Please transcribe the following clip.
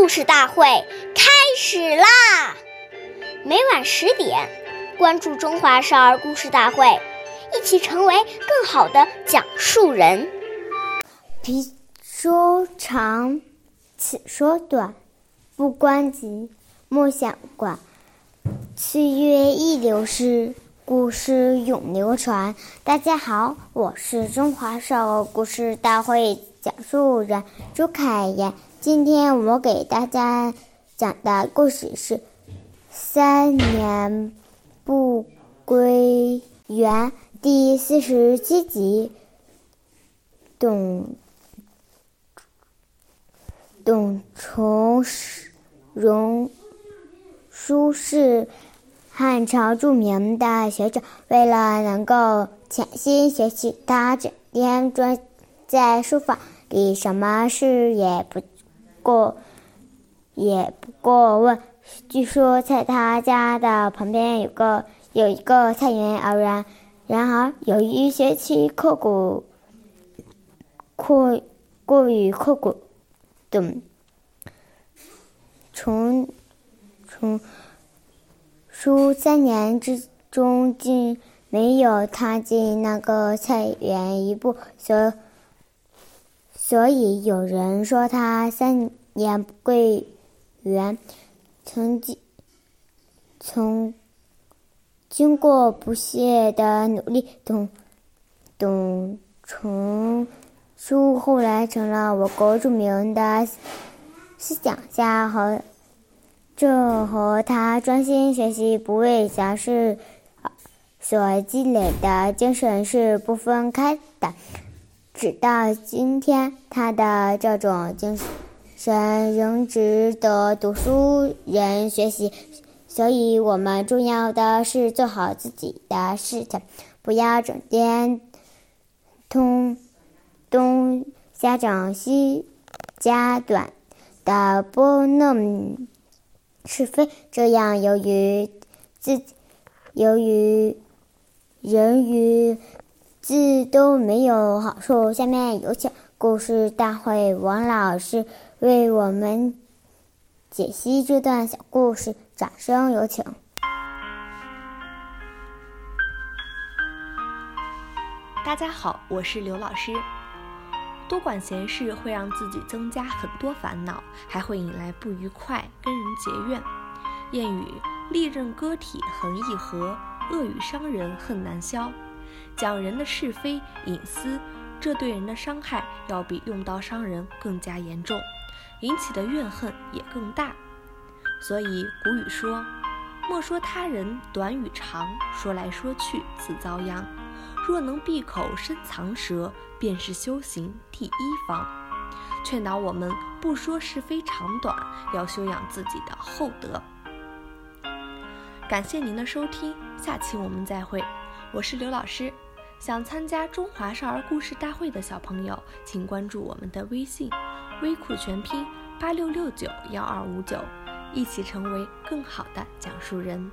故事大会开始啦！每晚十点，关注《中华少儿故事大会》，一起成为更好的讲述人。彼说长，此说短，不关己，莫想管。岁月易流逝，故事永流传。大家好，我是中华少儿故事大会讲述人朱凯言。今天我给大家讲的故事是《三年不归园》第四十七集。董董崇荣书是汉朝著名的学者，为了能够潜心学习，他整天钻在书房里，什么事也不。过也不过问。据说在他家的旁边有个有一个菜园，而然然而由于学习刻苦，过过于刻苦，等从从书三年之中，竟没有踏进那个菜园一步，所。所以有人说他三年不归园，曾经从经过不懈的努力，董董承书后来成了我国著名的思想家，和这和他专心学习、不畏杂事所积累的精神是不分开的。直到今天，他的这种精神仍值得读书人学习。所以，我们重要的是做好自己的事情，不要整天通东家长西家短的拨弄是非。这样，由于自由于人与。字都没有好处。下面有请故事大会王老师为我们解析这段小故事，掌声有请。大家好，我是刘老师。多管闲事会让自己增加很多烦恼，还会引来不愉快，跟人结怨。谚语：利刃割体恒易合，恶语伤人恨难消。讲人的是非隐私，这对人的伤害要比用刀伤人更加严重，引起的怨恨也更大。所以古语说：“莫说他人短与长，说来说去自遭殃。”若能闭口深藏舌，便是修行第一方。劝导我们不说是非长短，要修养自己的厚德。感谢您的收听，下期我们再会。我是刘老师，想参加中华少儿故事大会的小朋友，请关注我们的微信“微库全拼八六六九幺二五九”，一起成为更好的讲述人。